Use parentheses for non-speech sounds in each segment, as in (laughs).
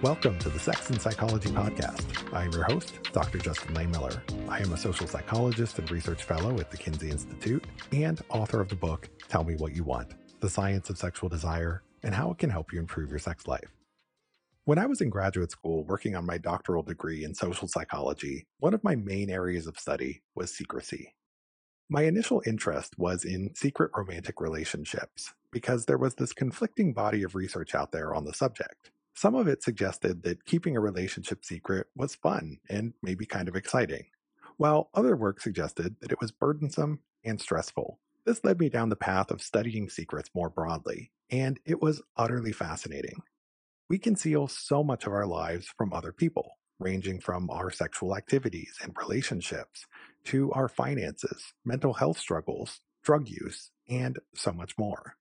Welcome to the Sex and Psychology Podcast. I am your host, Dr. Justin Lehmiller. I am a social psychologist and research fellow at the Kinsey Institute and author of the book, Tell Me What You Want The Science of Sexual Desire and How It Can Help You Improve Your Sex Life. When I was in graduate school working on my doctoral degree in social psychology, one of my main areas of study was secrecy. My initial interest was in secret romantic relationships because there was this conflicting body of research out there on the subject. Some of it suggested that keeping a relationship secret was fun and maybe kind of exciting, while other work suggested that it was burdensome and stressful. This led me down the path of studying secrets more broadly, and it was utterly fascinating. We conceal so much of our lives from other people, ranging from our sexual activities and relationships to our finances, mental health struggles, drug use, and so much more.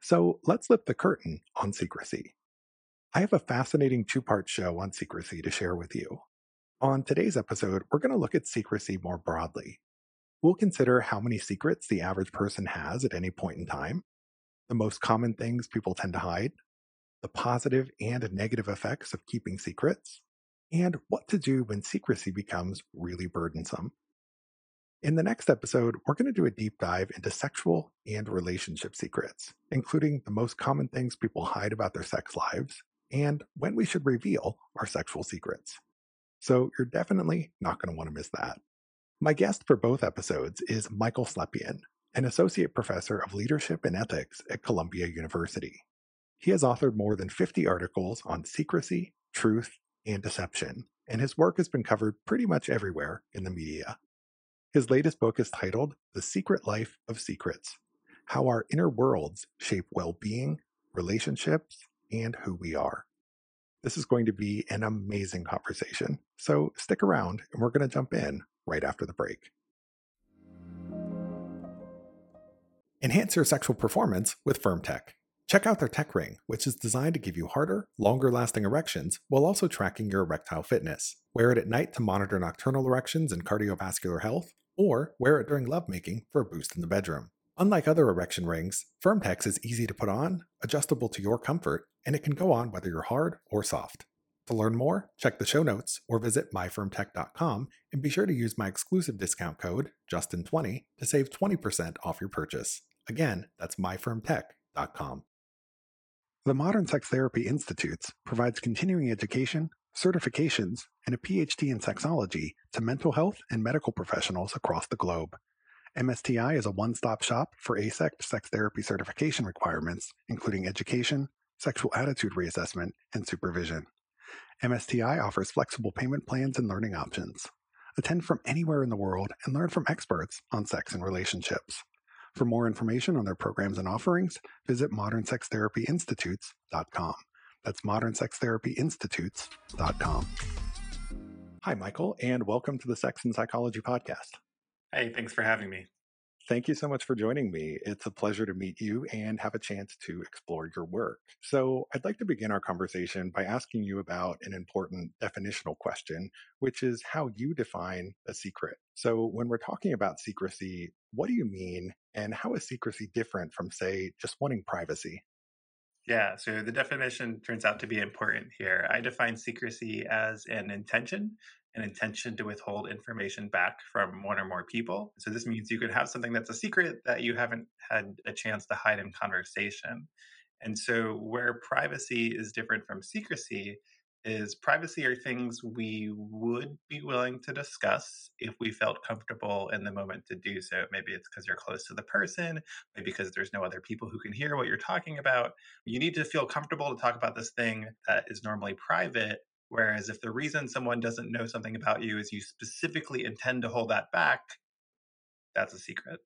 So let's lift the curtain on secrecy. I have a fascinating two part show on secrecy to share with you. On today's episode, we're going to look at secrecy more broadly. We'll consider how many secrets the average person has at any point in time, the most common things people tend to hide, the positive and negative effects of keeping secrets, and what to do when secrecy becomes really burdensome. In the next episode, we're going to do a deep dive into sexual and relationship secrets, including the most common things people hide about their sex lives and when we should reveal our sexual secrets. So you're definitely not going to want to miss that. My guest for both episodes is Michael Slepian, an associate professor of leadership and ethics at Columbia University. He has authored more than 50 articles on secrecy, truth, and deception, and his work has been covered pretty much everywhere in the media. His latest book is titled The Secret Life of Secrets How Our Inner Worlds Shape Well Being, Relationships, and Who We Are. This is going to be an amazing conversation, so stick around and we're going to jump in right after the break. Enhance your sexual performance with FirmTech. Check out their tech ring, which is designed to give you harder, longer lasting erections while also tracking your erectile fitness. Wear it at night to monitor nocturnal erections and cardiovascular health, or wear it during lovemaking for a boost in the bedroom. Unlike other erection rings, FirmTech is easy to put on, adjustable to your comfort, and it can go on whether you're hard or soft. To learn more, check the show notes or visit myfirmtech.com and be sure to use my exclusive discount code, Justin20, to save 20% off your purchase. Again, that's myfirmtech.com. The Modern Sex Therapy Institutes provides continuing education, certifications, and a PhD in sexology to mental health and medical professionals across the globe. MSTI is a one stop shop for AASECT sex therapy certification requirements, including education, sexual attitude reassessment, and supervision. MSTI offers flexible payment plans and learning options. Attend from anywhere in the world and learn from experts on sex and relationships. For more information on their programs and offerings, visit modernsextherapyinstitutes.com. That's modernsextherapyinstitutes.com. Hi, Michael, and welcome to the Sex and Psychology Podcast. Hey, thanks for having me. Thank you so much for joining me. It's a pleasure to meet you and have a chance to explore your work. So, I'd like to begin our conversation by asking you about an important definitional question, which is how you define a secret. So, when we're talking about secrecy, what do you mean, and how is secrecy different from, say, just wanting privacy? Yeah, so the definition turns out to be important here. I define secrecy as an intention an intention to withhold information back from one or more people. So this means you could have something that's a secret that you haven't had a chance to hide in conversation. And so where privacy is different from secrecy is privacy are things we would be willing to discuss if we felt comfortable in the moment to do so. Maybe it's because you're close to the person, maybe because there's no other people who can hear what you're talking about. You need to feel comfortable to talk about this thing that is normally private Whereas if the reason someone doesn't know something about you is you specifically intend to hold that back, that's a secret.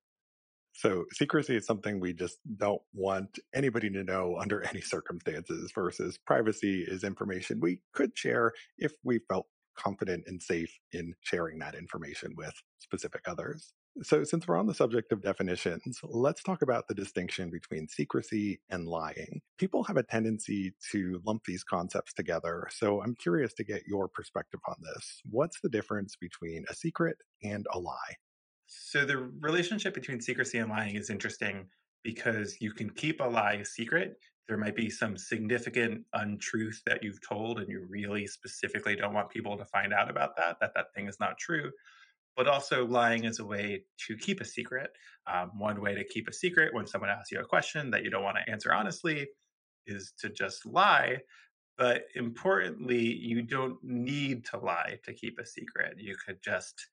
So secrecy is something we just don't want anybody to know under (laughs) any circumstances versus privacy is information we could share if we felt confident and safe in sharing that information with specific others. So, since we're on the subject of definitions, let's talk about the distinction between secrecy and lying. People have a tendency to lump these concepts together. So, I'm curious to get your perspective on this. What's the difference between a secret and a lie? So, the relationship between secrecy and lying is interesting because you can keep a lie secret there might be some significant untruth that you've told and you really specifically don't want people to find out about that that that thing is not true but also lying is a way to keep a secret um, one way to keep a secret when someone asks you a question that you don't want to answer honestly is to just lie but importantly you don't need to lie to keep a secret you could just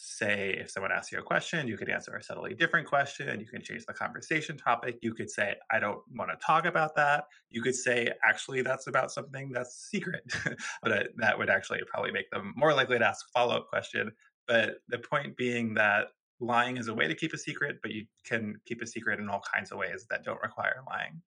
say if someone asks you a question, you could answer a subtly different question. You can change the conversation topic. You could say, I don't want to talk about that. You could say, actually, that's about something that's secret. (laughs) but uh, that would actually probably make them more likely to ask a follow up question. But the point being that lying is a way to keep a secret, but you can keep a secret in all kinds of ways that don't require lying.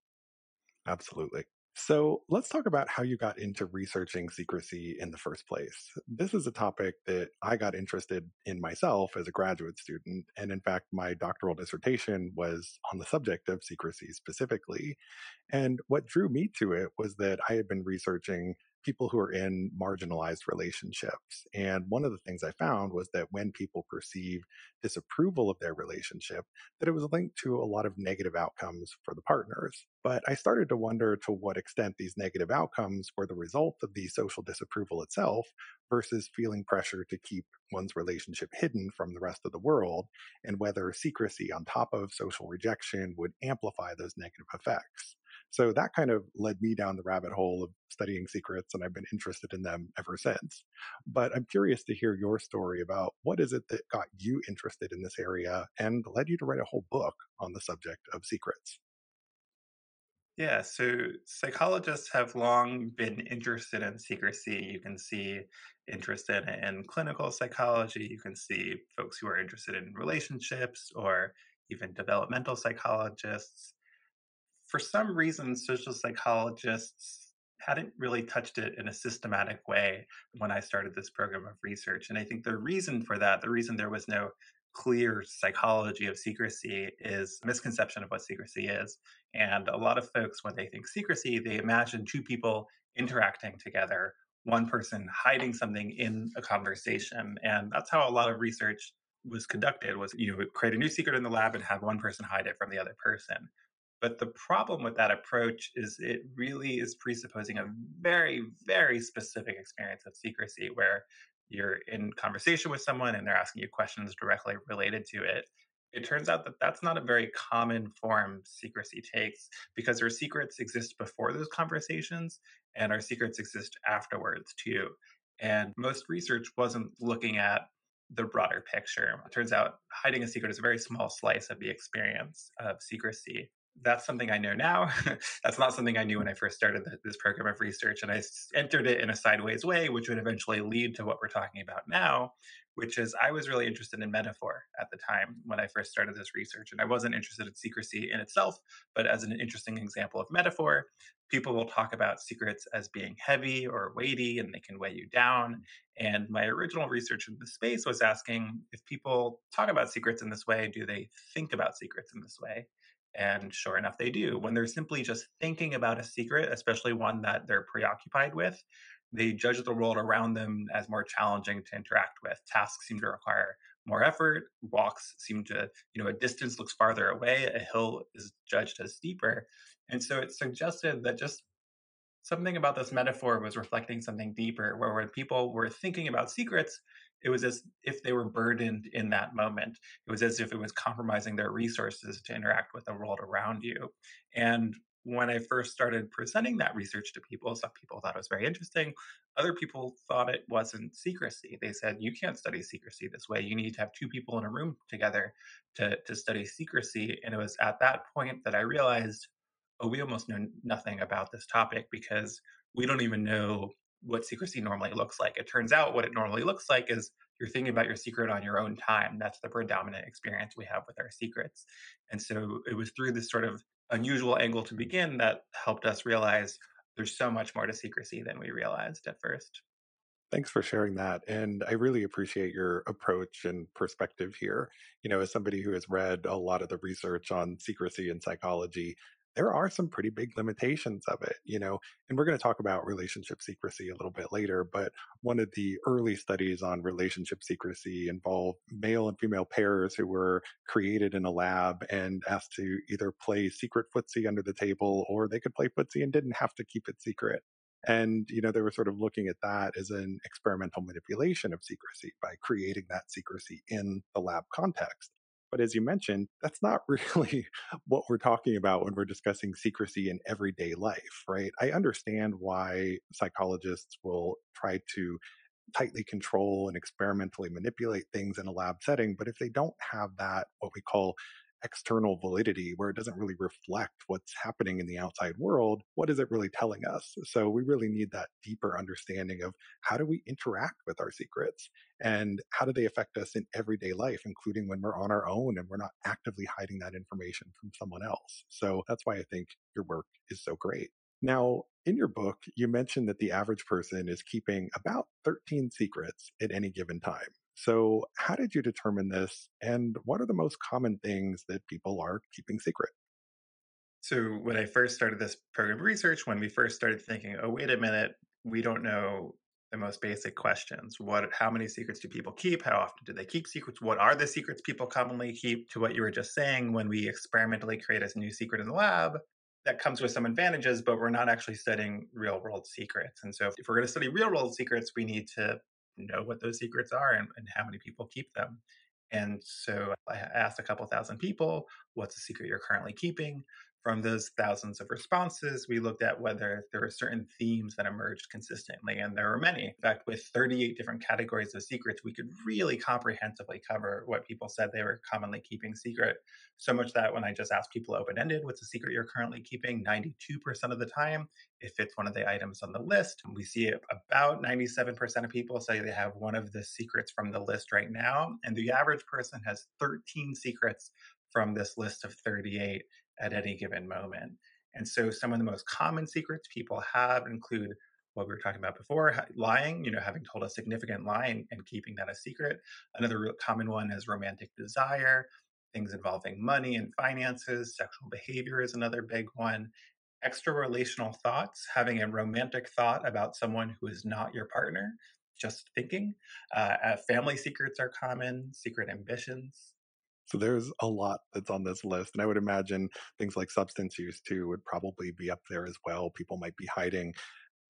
Absolutely. So let's talk about how you got into researching secrecy in the first place. This is a topic that I got interested in myself as a graduate student. And in fact, my doctoral dissertation was on the subject of secrecy specifically. And what drew me to it was that I had been researching people who are in marginalized relationships. And one of the things I found was that when people perceive disapproval of their relationship, that it was linked to a lot of negative outcomes for the partners. But I started to wonder to what extent these negative outcomes were the result of the social disapproval itself versus feeling pressure to keep one's relationship hidden from the rest of the world, and whether secrecy on top of social rejection would amplify those negative effects. So that kind of led me down the rabbit hole of studying secrets, and I've been interested in them ever since. But I'm curious to hear your story about what is it that got you interested in this area and led you to write a whole book on the subject of secrets. Yeah, so psychologists have long been interested in secrecy. You can see interest in in clinical psychology. You can see folks who are interested in relationships or even developmental psychologists for some reason, social psychologists hadn't really touched it in a systematic way when I started this program of research. And I think the reason for that, the reason there was no clear psychology of secrecy is misconception of what secrecy is. And a lot of folks, when they think secrecy, they imagine two people interacting together, one person hiding something in a conversation. And that's how a lot of research was conducted was you know create a new secret in the lab and have one person hide it from the other person but the problem with that approach is it really is presupposing a very, very specific experience of secrecy where you're in conversation with someone and they're asking you questions directly related to it. It turns out that that's not a very common form secrecy takes because our secrets exist before those conversations and our secrets exist afterwards too. And most research wasn't looking at the broader picture. It turns out hiding a secret is a very small slice of the experience of secrecy that's something I know now. (laughs) that's not something I knew when I first started the, this program of research. And I entered it in a sideways way, which would eventually lead to what we're talking about now, which is I was really interested in metaphor at the time when I first started this research. And I wasn't interested in secrecy in itself, but as an interesting example of metaphor, people will talk about secrets as being heavy or weighty and they can weigh you down. And my original research in the space was asking if people talk about secrets in this way, do they think about secrets in this way? And sure enough, they do. When they're simply just thinking about a secret, especially one that they're preoccupied with, they judge the world around them as more challenging to interact with. Tasks seem to require more effort. Walks seem to, you know, a distance looks farther away. A hill is judged as steeper. And so it suggested that just something about this metaphor was reflecting something deeper, where when people were thinking about secrets, it was as if they were burdened in that moment. It was as if it was compromising their resources to interact with the world around you. And when I first started presenting that research to people, some people thought it was very interesting. Other people thought it wasn't secrecy. They said, you can't study secrecy this way. You need to have two people in a room together to, to study secrecy. And it was at that point that I realized, oh, we almost know nothing about this topic because we don't even know what secrecy normally looks like. It turns out what it normally looks like is you're thinking about your secret on your own time. That's the predominant experience we have with our secrets. And so it was through this sort of unusual angle to begin that helped us realize there's so much more to secrecy than we realized at first. Thanks for sharing that. And I really appreciate your approach and perspective here. You know, as somebody who has read a lot of the research on secrecy and psychology, there are some pretty big limitations of it, you know, and we're going to talk about relationship secrecy a little bit later. But one of the early studies on relationship secrecy involved male and female pairs who were created in a lab and asked to either play secret footsie under the table or they could play footsie and didn't have to keep it secret. And, you know, they were sort of looking at that as an experimental manipulation of secrecy by creating that secrecy in the lab context. But as you mentioned, that's not (laughs) really what we're talking about when we're discussing secrecy in everyday life, right? I understand why psychologists will try to tightly control and experimentally manipulate things in a lab setting. But if they don't have that, what we call external validity where it doesn't really reflect what's happening in the outside world, what is it really telling us? So we really need that deeper understanding of how do we interact with our secrets and how do they affect us in everyday life, including when we're on our own and we're not actively hiding that information from someone else. So that's why I think your work is so great. Now, in your book, you mentioned that the average person is keeping about 13 secrets at any given time. So, how did you determine this? And what are the most common things that people are keeping secret? So, when I first started this program of research, when we first started thinking, oh, wait a minute, we don't know the most basic questions. What, how many secrets do people keep? How often do they keep secrets? What are the secrets people commonly keep? To what you were just saying, when we experimentally create a new secret in the lab, that comes with some advantages, but we're not actually studying real world secrets. And so, if we're going to study real world secrets, we need to know what those secrets are and, and how many people keep them. And so I asked a couple thousand people, what's the secret you're currently keeping? From those thousands of responses, we looked at whether there were certain themes that emerged consistently, and there were many. In fact, with 38 different categories of secrets, we could really comprehensively cover what people said they were commonly keeping secret. So much that when I just asked people open ended, what's the secret you're currently keeping? 92% of the time, if it's one of the items on the list, we see about 97% of people say they have one of the secrets from the list right now. And the average person has 13 secrets from this list of 38 at any given moment. And so some of the most common secrets people have include what we were talking about before lying, you know, having told a significant lie and, keeping that a secret. Another common one is romantic desire, things involving money and finances, sexual behavior is another big one. Extra relational thoughts, having a romantic thought about someone who is not your partner, just thinking. Uh, uh, family secrets are common, secret ambitions, so there's a lot that's on this list. And I would imagine things like substance use too would probably be up there as well. People might be hiding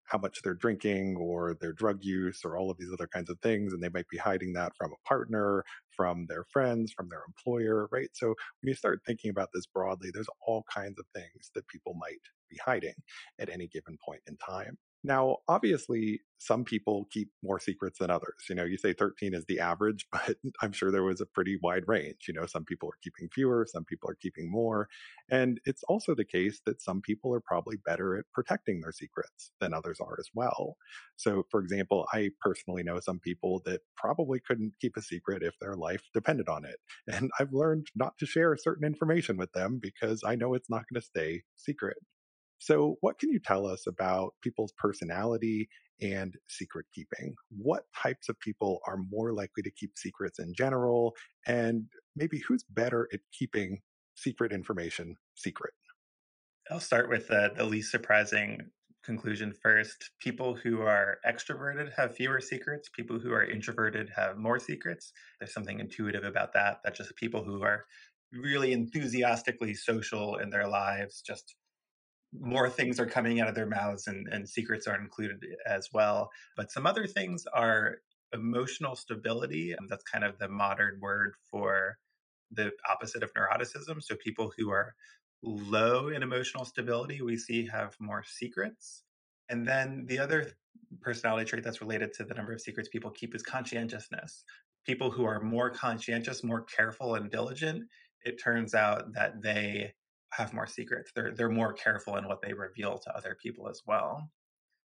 how much they're drinking or their drug use or all of these other kinds of things. And they might be hiding that from a partner, from their friends, from their employer, right? So when you start thinking about this broadly, there's all kinds of things that people might be hiding at any given point in time. Now, obviously, some people keep more secrets than others. You know, you say 13 is the average, (laughs) but I'm sure there was a pretty wide range. You know, some people are keeping fewer, some people are keeping more. And it's also the case that some people are probably better at protecting their secrets than others are as well. So, for example, I personally know some people that probably couldn't keep a secret if their life depended on it. (laughs) And I've learned not to share certain information with them because I know it's not going to stay secret. So, what can you tell us about people's personality and secret keeping? What types of people are more likely to keep secrets in general? And maybe who's better at keeping secret information secret? I'll start with the, the least surprising conclusion first. People who are extroverted have fewer secrets. People who are introverted have more secrets. There's something intuitive about that. That just people who are really enthusiastically social in their lives just more things are coming out of their mouths and, and secrets are included as well. But some other things are emotional stability. And that's kind of the modern word for the opposite of neuroticism. So people who are low in emotional stability, we see have more secrets. And then the other personality trait that's related to the number of secrets people keep is conscientiousness. People who are more conscientious, more careful and diligent, it turns out that they have more secrets. They're they're more careful in what they reveal to other people as well.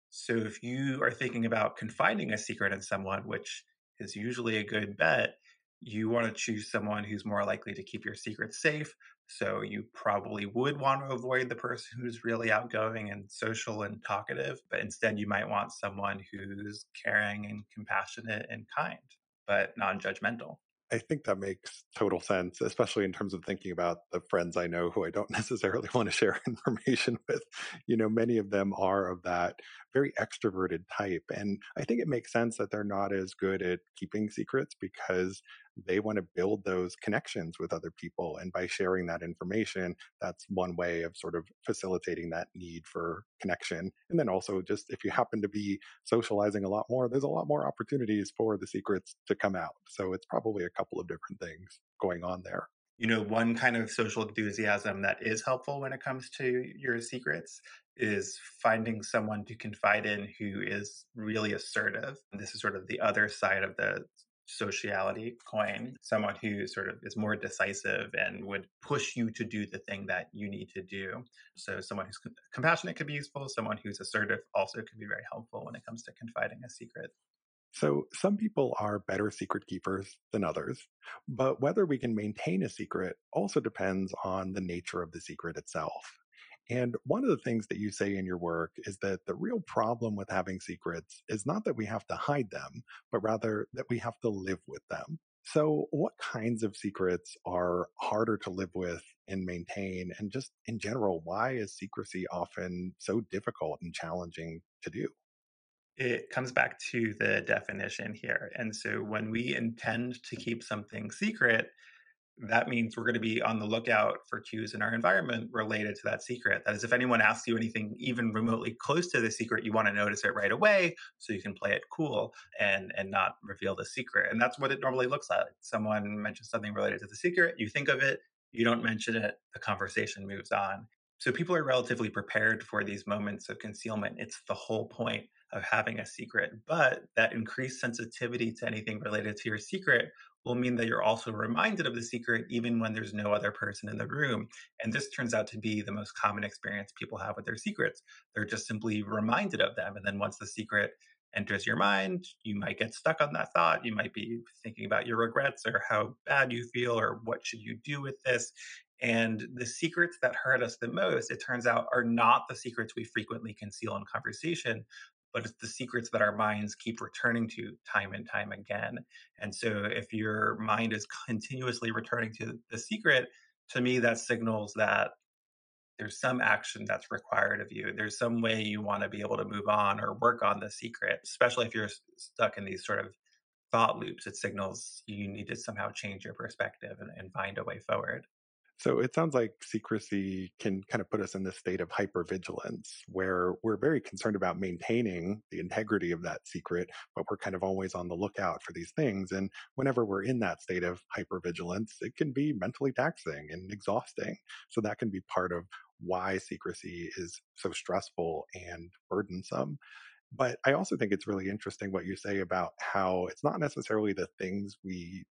So if you are thinking about confiding a secret in someone, which is usually a good bet, you want to choose someone who's more likely to keep your secret safe. So you probably would want to avoid the person who's really outgoing and social and talkative, but instead you might want someone who's caring and compassionate and kind, but non-judgmental. I think that makes total sense, especially in terms of thinking about the friends I know who I don't (laughs) necessarily want to share (laughs) information with. You know, many of them are of that very extroverted type. And I think it makes sense that they're not as good at keeping secrets because they want to build those connections with other people. And by sharing that information, that's one way of sort of facilitating that need for connection. And then also, just if you happen to be socializing a lot more, there's a lot more opportunities for the secrets to come out. So it's probably a couple of different things going on there you know one kind of social enthusiasm that is helpful when it comes to your secrets is finding someone to confide in who is really assertive this is sort of the other side of the sociality coin, someone who sort of is more decisive and would push you to do the thing that you need to do. So, someone who's compassionate could be useful, someone who's assertive also could be very helpful when it comes to confiding a secret. So, some people are better secret keepers than others, but whether we can maintain a secret also depends on the nature of the secret itself. And one of the things that you say in your work is that the real problem with having secrets is not that we have to hide them, but rather that we have to live with them. So, what kinds of secrets are harder to live with and maintain? And just in general, why is secrecy often so difficult and challenging to do? It comes back to the definition here. And so, when we intend to keep something secret, that means we're going to be on the lookout for cues in our environment related to that secret. That is, if anyone asks you anything even remotely close to the secret, you want to notice it right away so you can play it cool and and not reveal the secret. And that's what it normally looks like. Someone mentions something related to the secret, you think of it, you don't mention it, the conversation moves on. So people are relatively prepared for these moments of concealment. It's the whole point of having a secret. But that increased sensitivity to anything related to your secret will mean that you're also reminded of the secret even when there's no other person in the room. And this turns out to be the most common experience people have with their secrets. They're just simply reminded of them. And then once the secret enters your mind, you might get stuck on that thought. You might be thinking about your regrets or how bad you feel or what should you do with this. And the secrets that hurt us the most, it turns out, are not the secrets we frequently conceal in conversation, but it's the secrets that our minds keep returning to time and time again. And so if your mind is continuously returning to the secret, to me, that signals that there's some action that's required of you. There's some way you want to be able to move on or work on the secret, especially if you're stuck in these sort of thought loops. It signals you need to somehow change your perspective and, and find a way forward. So it sounds like secrecy can kind of put us in this state of hypervigilance where we're very concerned about maintaining the integrity of that secret, but we're kind of always on the lookout for these things. And whenever we're in that state of hypervigilance, it can be mentally taxing and exhausting. So that can be part of why secrecy is so stressful and burdensome. But I also think it's really interesting what you say about how it's not necessarily the things we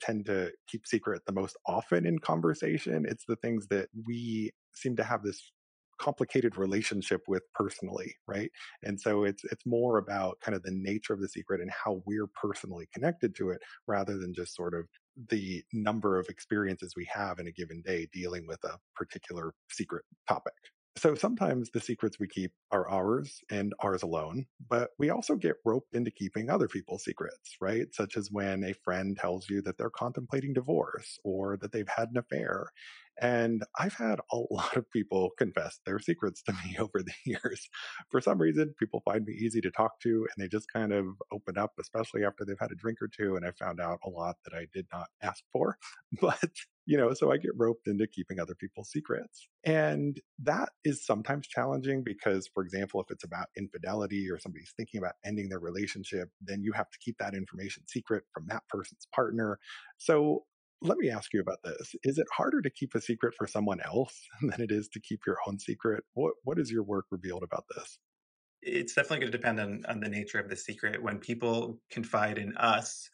tend to keep secret the most often in conversation. It's the things that we seem to have this complicated relationship with personally, right? And so it's it's more about kind of the nature of the secret and how we're personally connected to it rather than just sort of the number of experiences we have in a given day dealing with a particular secret topic. So sometimes the secrets we keep are ours and ours alone, but we also get roped into keeping other people's secrets, right? Such as when a friend tells you that they're contemplating divorce or that they've had an affair. And I've had a (laughs) lot of people confess their secrets to me (laughs) over the years. For some reason, people find me easy to talk to and they just kind of open up, especially after they've had a drink or two. And I found out a lot that I did not ask for. (laughs) But, you know, so I get roped into keeping other people's secrets. And that is sometimes challenging because, for example, if it's about infidelity or somebody's thinking about ending their relationship, then you have to keep that information secret from that person's partner. So let me ask you about this. Is it harder to keep a secret for someone else (laughs) than it is to keep your own secret? What what has your work revealed about this? It's definitely going to depend on, on the nature of the secret. When people confide in us,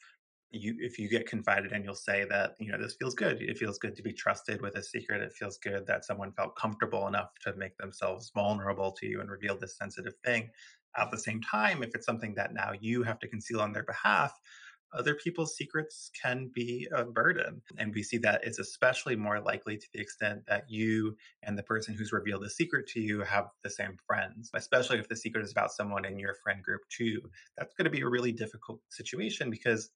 you if you get confided in, you'll say that, you know, this feels good. It feels good to be trusted with a secret. It feels good that someone felt comfortable enough to make themselves vulnerable to you and reveal this sensitive thing. At the same time, if it's something that now you have to conceal on their behalf, other people's secrets can be a burden. And we see that it's especially more likely to the extent that you and the person who's revealed the secret to you have the same friends, especially if the secret is about someone in your friend group too. That's going to be a really difficult situation because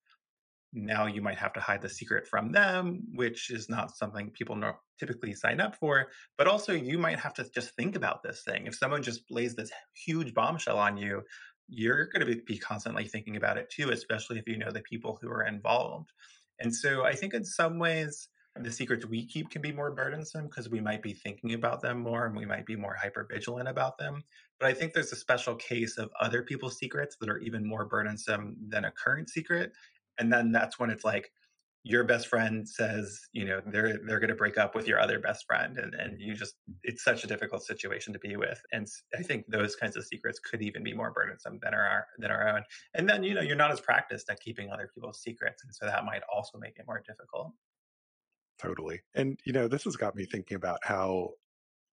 now you might have to hide the secret from them, which is not something people typically sign up for. But also, you might have to just think about this thing. If someone just lays this huge bombshell on you, you're going to be constantly thinking about it too, especially if you know the people who are involved. And so, I think in some ways, the secrets we keep can be more burdensome because we might be thinking about them more and we might be more hyper vigilant about them. But I think there's a special case of other people's secrets that are even more burdensome than a current secret and then that's when it's like your best friend says you know they're they're going to break up with your other best friend and, and you just it's such a difficult situation to be with and i think those kinds of secrets could even be more burdensome than our than our own. And then you know you're not as practiced at keeping other people's secrets and so that might also make it more difficult. Totally. And you know this has got me thinking about how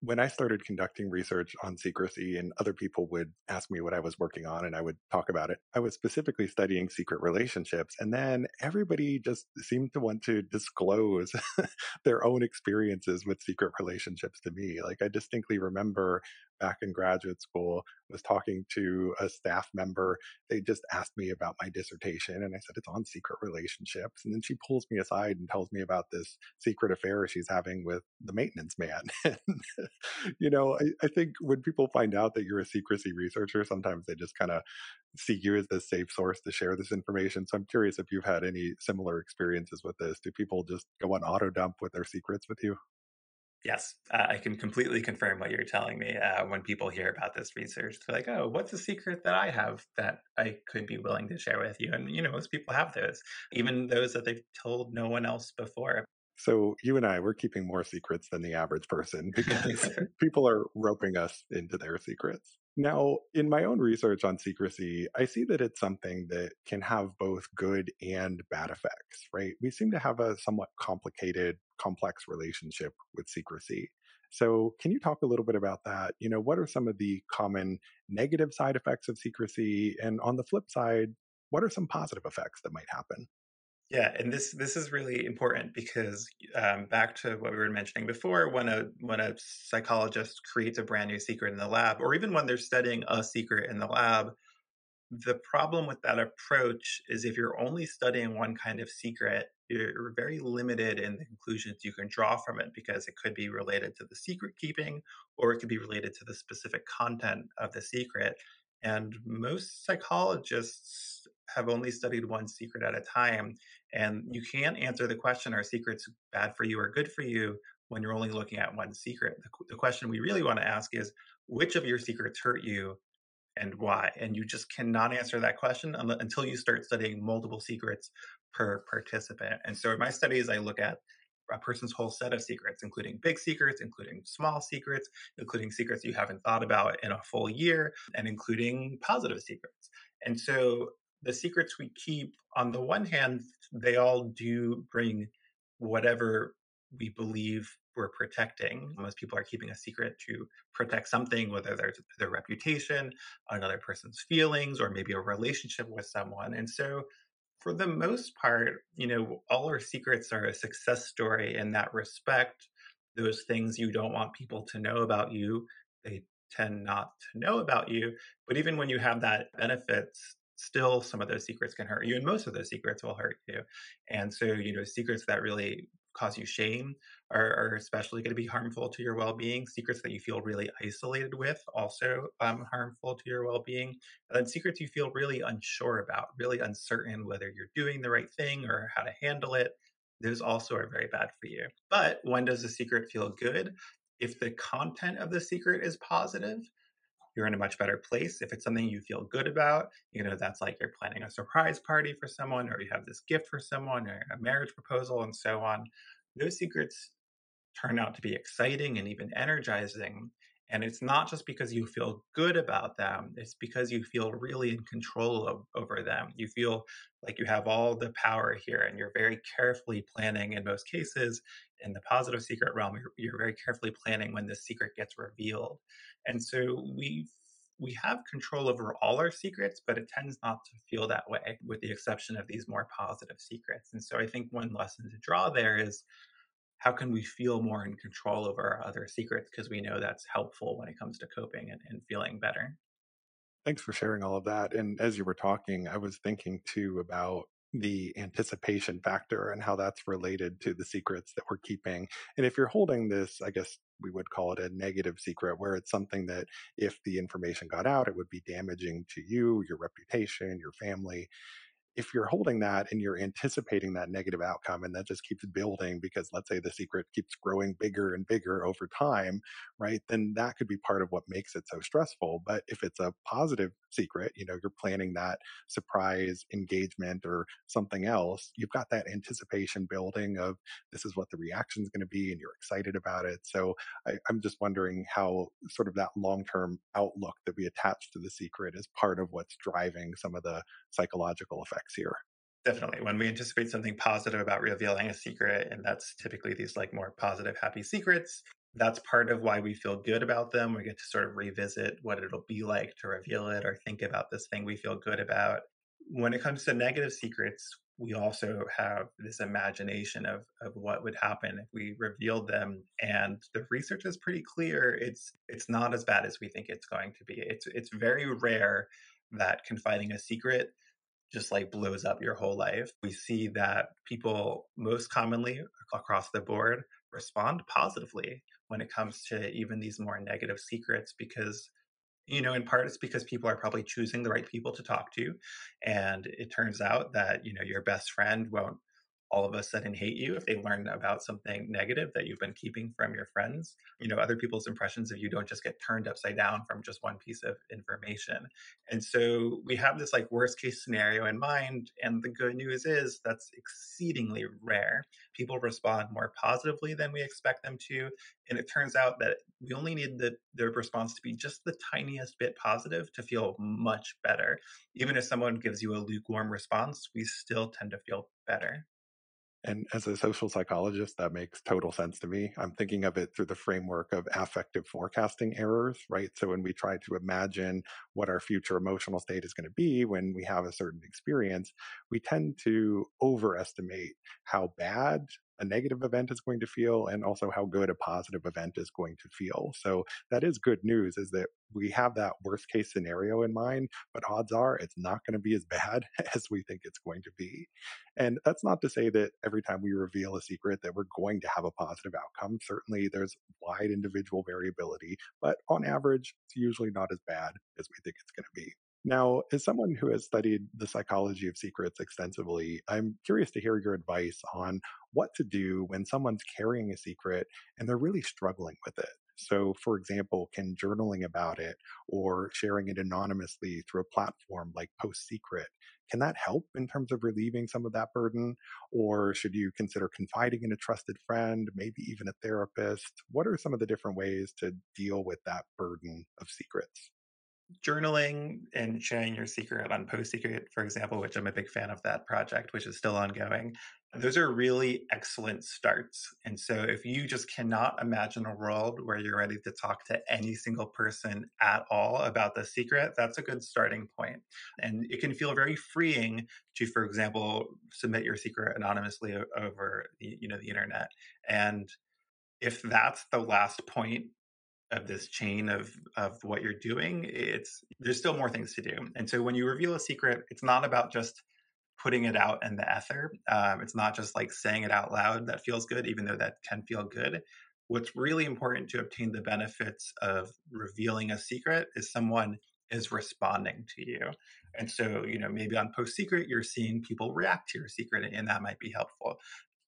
when I started conducting research on secrecy and other people would ask me what I was working on and I would talk about it, I was specifically studying secret relationships. And then everybody just seemed to want to disclose (laughs) their own experiences with secret relationships to me. Like I distinctly remember back in graduate school was talking to a staff member they just asked me about my dissertation and i said it's on secret relationships and then she pulls me aside and tells me about this secret affair she's having with the maintenance man. (laughs) You know I, I think when people find out that you're a secrecy researcher sometimes they just kind of see you as the safe source to share this information. So i'm curious if you've had any similar experiences with this. Do people just go on auto dump with their secrets with you Yes, uh, I can completely confirm what you're telling me. Uh, when people hear about this research, they're like, "Oh, what's a secret that I have that I could be willing to share with you?" And you know, most people have those, even those that they've told no one else before. So you and I, we're keeping more secrets than the average person (laughs) because people are roping us into their secrets. Now, in my own research on secrecy, I see that it's something that can have both good and bad effects, right? We seem to have a somewhat complicated, complex relationship with secrecy. So, can you talk a little bit about that? You know, what are some of the common negative side effects of secrecy? And on the flip side, what are some positive effects that might happen? Yeah, and this this is really important because um, back to what we were mentioning before, when a when a psychologist creates a brand new secret in the lab, or even when they're studying a secret in the lab, the problem with that approach is if you're only studying one kind of secret, you're very limited in the conclusions you can draw from it because it could be related to the secret keeping or it could be related to the specific content of the secret. And most psychologists have only studied one secret at a time. And you can't answer the question are secrets bad for you or good for you when you're only looking at one secret? The, the question we really want to ask is which of your secrets hurt you and why? And you just cannot answer that question until you start studying multiple secrets per participant. And so in my studies, I look at a person's whole set of secrets, including big secrets, including small secrets, including secrets you haven't thought about in a full year, and including positive secrets. And so the secrets we keep, on the one hand, they all do bring whatever we believe we're protecting. Most people are keeping a secret to protect something, whether there's their reputation, another person's feelings, or maybe a relationship with someone. And so, for the most part, you know, all our secrets are a success story in that respect. Those things you don't want people to know about you, they tend not to know about you. But even when you have that benefits, still some of those secrets can hurt you and most of those secrets will hurt you. And so you know secrets that really cause you shame are, are especially going to be harmful to your well-being secrets that you feel really isolated with also um, harmful to your well-being and then secrets you feel really unsure about really uncertain whether you're doing the right thing or how to handle it those also are very bad for you. But when does a secret feel good? If the content of the secret is positive you're in a much better place. If it's something you feel good about, you know, that's like you're planning a surprise party for someone, or you have this gift for someone, or a marriage proposal, and so on. Those secrets turn out to be exciting and even energizing. And it's not just because you feel good about them, it's because you feel really in control of, over them. You feel like you have all the power here and you're very carefully planning in most cases. In the positive secret realm, you're, you're very carefully planning when the secret gets revealed. And so we we have control over all our secrets, but it tends not to feel that way, with the exception of these more positive secrets. And so I think one lesson to draw there is how can we feel more in control over our other secrets because we know that's helpful when it comes to coping and, and feeling better thanks for sharing all of that and as you were talking i was thinking too about the anticipation factor and how that's related to the secrets that we're keeping. And if you're holding this, I guess we would call it a negative secret, where it's something that if the information got out, it would be damaging to you, your reputation, your family if you're holding that and you're anticipating that negative outcome and that just keeps building because let's say the secret keeps growing bigger and bigger over time right then that could be part of what makes it so stressful. But if it's a positive secret you know you're planning that surprise engagement or something else you've got that anticipation building of this is what the reaction is going to be and you're excited about it. So I, i'm just wondering how sort of that long-term outlook that we attach to the secret is part of what's driving some of the psychological effects effects here. Definitely. When we anticipate something positive about revealing a secret, and that's typically these like more positive, happy secrets, that's part of why we feel good about them. We get to sort of revisit what it'll be like to reveal it or think about this thing we feel good about. When it comes to negative secrets, we also have this imagination of, of what would happen if we revealed them. And the research is pretty clear. It's it's not as bad as we think it's going to be. It's it's very rare that confiding a secret just like blows up your whole life. We see that people most commonly across the board respond positively when it comes to even these more negative secrets because you know in part it's because people are probably choosing the right people to talk to and it turns out that you know your best friend won't all of a sudden hate you if they learn about something negative that you've been keeping from your friends. You know, other people's impressions of you don't just get turned upside down from just one piece of information. And so we have this like worst case scenario in mind. And the good news is that's exceedingly rare. People respond more positively than we expect them to. And it turns out that we only need the, the response to be just the tiniest bit positive to feel much better. Even if someone gives you a lukewarm response, we still tend to feel better. And as a social psychologist, that makes total sense to me. I'm thinking of it through the framework of affective forecasting errors, right? So when we try to imagine what our future emotional state is going to be when we have a certain experience, we tend to overestimate how bad a negative event is going to feel and also how good a positive event is going to feel. So that is good news is that we have that worst case scenario in mind, but odds are it's not going to be as bad (laughs) as we think it's going to be. And that's not to say that every time we reveal a secret that we're going to have a positive outcome. Certainly there's wide individual variability, but on average, it's usually not as bad as we think it's going to be. Now, as someone who has studied the psychology of secrets extensively, I'm curious to hear your advice on what to do when someone's carrying a secret and they're really struggling with it. So, for example, can journaling about it or sharing it anonymously through a platform like Post Secret, can that help in terms of relieving some of that burden? Or should you consider confiding in a trusted friend, maybe even a therapist? What are some of the different ways to deal with that burden of secrets? Journaling and sharing your secret on Post Secret, for example, which I'm a big fan of that project, which is still ongoing. Those are really excellent starts. And so, if you just cannot imagine a world where you're ready to talk to any single person at all about the secret, that's a good starting point. And it can feel very freeing to, for example, submit your secret anonymously over the, you know, the internet. And if that's the last point of this chain of of what you're doing it's there's still more things to do. And so when you reveal a secret it's not about just putting it out in the ether um, it's not just like saying it out loud that feels good even though that can feel good. What's really important to obtain the benefits of revealing a secret is someone is responding to you. And so you know maybe on post secret you're seeing people react to your secret and that might be helpful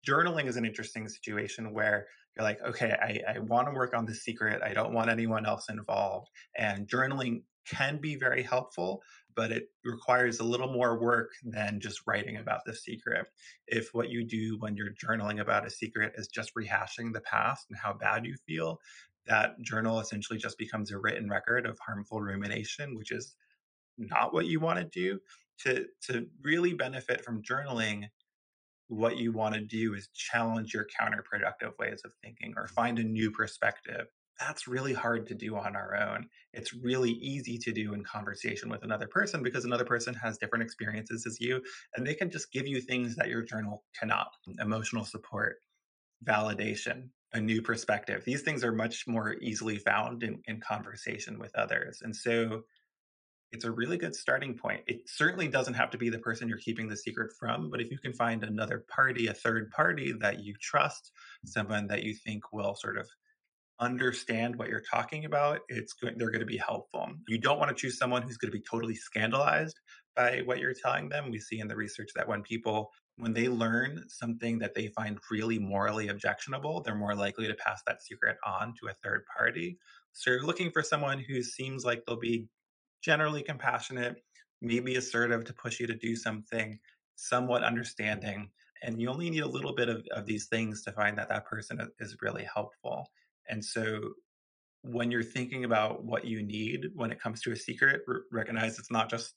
journaling is an interesting situation where you're like, okay, I, I want to work on this secret. I don't want anyone else involved. And journaling can be very helpful, but it requires a little more work than just writing about the secret. If what you do when you're journaling about a secret is just rehashing the past and how bad you feel, that journal essentially just becomes a written record of harmful rumination, which is not what you want to do. To, to really benefit from journaling, what you want to do is challenge your counterproductive ways of thinking or find a new perspective. That's really hard to do on our own. It's really easy to do in conversation with another person because another person has different experiences as you, and they can just give you things that your journal cannot emotional support, validation, a new perspective. These things are much more easily found in, in conversation with others. And so it's a really good starting point. It certainly doesn't have to be the person you're keeping the secret from, but if you can find another party, a third party that you trust, someone that you think will sort of understand what you're talking about, it's they're going to be helpful. You don't want to choose someone who's going to be totally scandalized by what you're telling them. We see in the research that when people when they learn something that they find really morally objectionable, they're more likely to pass that secret on to a third party. So you're looking for someone who seems like they'll be generally compassionate, maybe assertive to push you to do something, somewhat understanding. And you only need a little bit of, of these things to find that that person is really helpful. And so when you're thinking about what you need when it comes to a secret, recognize it's not just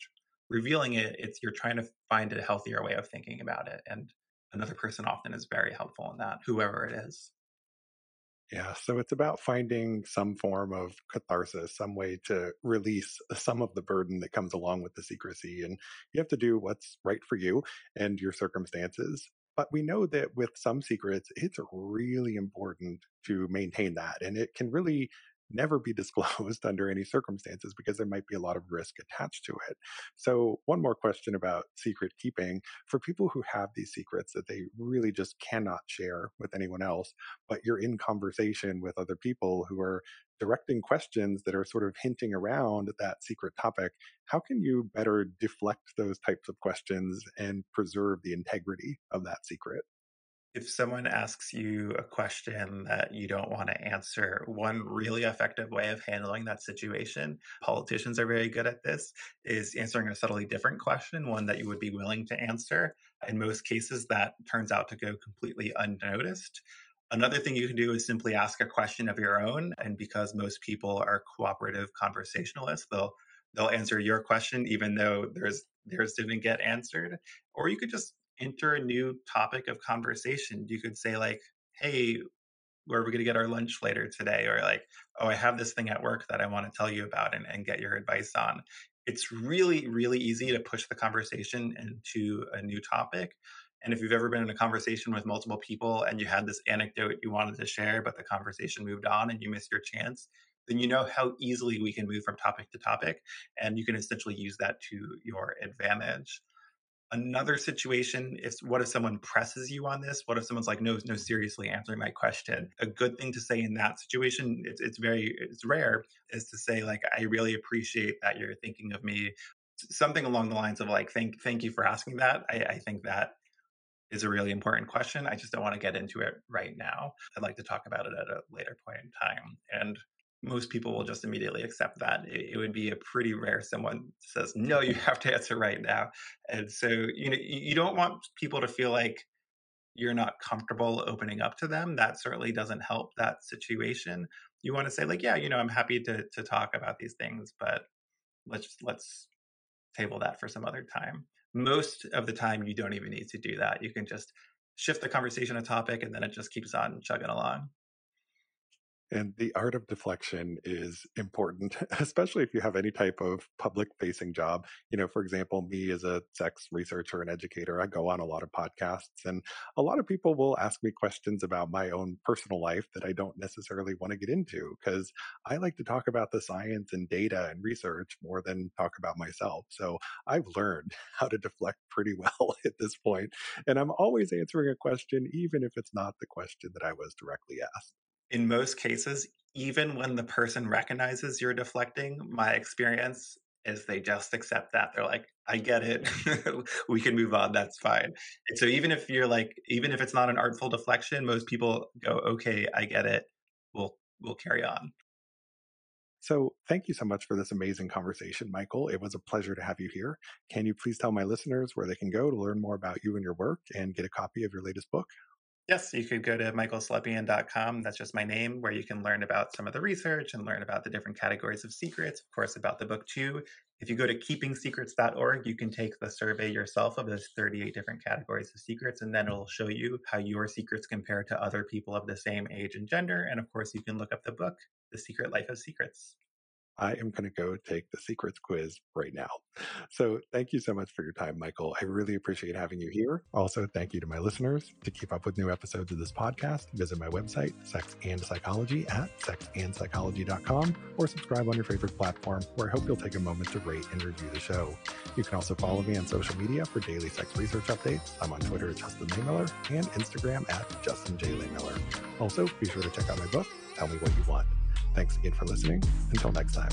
revealing it, it's you're trying to find a healthier way of thinking about it. And another person often is very helpful in that, whoever it is. Yeah, so it's about finding some form of catharsis, some way to release some of the burden that comes along with the secrecy. And you have to do what's right for you and your circumstances. But we know that with some secrets, it's really important to maintain that. And it can really never be (laughs) disclosed under any circumstances because there might be a lot of risk attached to it. So, one more question about secret keeping for people who have these secrets that they really just cannot share with anyone else, but you're in conversation with other people who are directing questions that are sort of hinting around that secret topic. How can you better deflect those types of questions and preserve the integrity of that secret? If someone asks you a question that you don't want to answer, one really effective way of handling that situation, politicians are very good at this, is answering a subtly different question, one that you would be willing to answer. In most cases, that turns out to go completely unnoticed. Another thing you can do is simply ask a question of your own. And because most people are cooperative conversationalists, they'll they'll answer your question even though theirs theirs didn't get answered. Or you could just enter a new topic of conversation. You could say, like, hey, where are we going to get our lunch later today? Or like, oh, I have this thing at work that I want to tell you about and, and get your advice on. It's really, really easy to push the conversation into a new topic. And if you've ever been in a conversation with multiple people and you had this anecdote you wanted to share, but the conversation moved on and you missed your chance, then you know how easily we can move from topic to topic. And you can essentially use that to your advantage another situation if what if someone presses you on this? What if someone's like no no seriously answering my question? A good thing to say in that situation it's, it's very it's rare is to say like i really appreciate that you're thinking of me. Something along the lines of like thank thank you for asking that. I, I think that is a really important question i just don't want to get into it right now i'd like to talk about it at a later point in time and most people will just immediately accept that. It, it, would be a pretty rare someone says, no, you (laughs) have to answer right now. And so, you know, you don't want people to feel like you're not comfortable opening up to them. That certainly doesn't help that situation. You want to say like, yeah, you know, I'm happy to to talk about these things, but let's let's table that for some other time. Most of the time you don't even need to do that. You can just shift the conversation a topic and then it just keeps on chugging along. And the art of deflection is important, (laughs) especially if you have any type of public facing job. You know, for example, me as a sex researcher and educator, I go on a lot of podcasts and a lot of people will ask me questions about my own personal life that I don't necessarily want to get into because I like to talk about the science and data and research more than talk about myself. So I've learned (laughs) how to deflect pretty well (laughs) at this point, And I'm always answering a question, even if it's not the question that I was directly asked in most cases, even when the person recognizes you're deflecting, my experience is they just accept that. They're like, I get it. (laughs) we can move on. That's fine. And so even if you're like, even if it's not an artful deflection, most people go, okay, I get it. We'll we'll carry on. So, thank you so much for this amazing conversation, Michael. It was a pleasure to have you here. Can you please tell my listeners where they can go to learn more about you and your work and get a copy of your latest book? Yes, you could go to michaelslepian.com. That's just my name, where you can learn about some of the research and learn about the different categories of secrets, of course, about the book too. If you go to keepingsecrets.org, you can take the survey yourself of those 38 different categories of secrets, and then it'll show you how your secrets compare to other people of the same age and gender. And of course, you can look up the book, The Secret Life of Secrets. I am going to go take the secrets quiz right now. So thank you so much for your time, Michael. I really appreciate having you here. Also, thank you to my listeners. To keep up with new episodes of this podcast, visit my website, Sex and Psychology at sexandpsychology.com or subscribe on your favorite platform where I hope you'll take a moment to rate and review the show. You can also follow me on social media for daily sex research updates. I'm on Twitter at Justin Lehmiller and Instagram at Justin J. Lehmiller. Also, be sure to check out my book, Tell Me What You Want. Thanks again for listening. Until next time.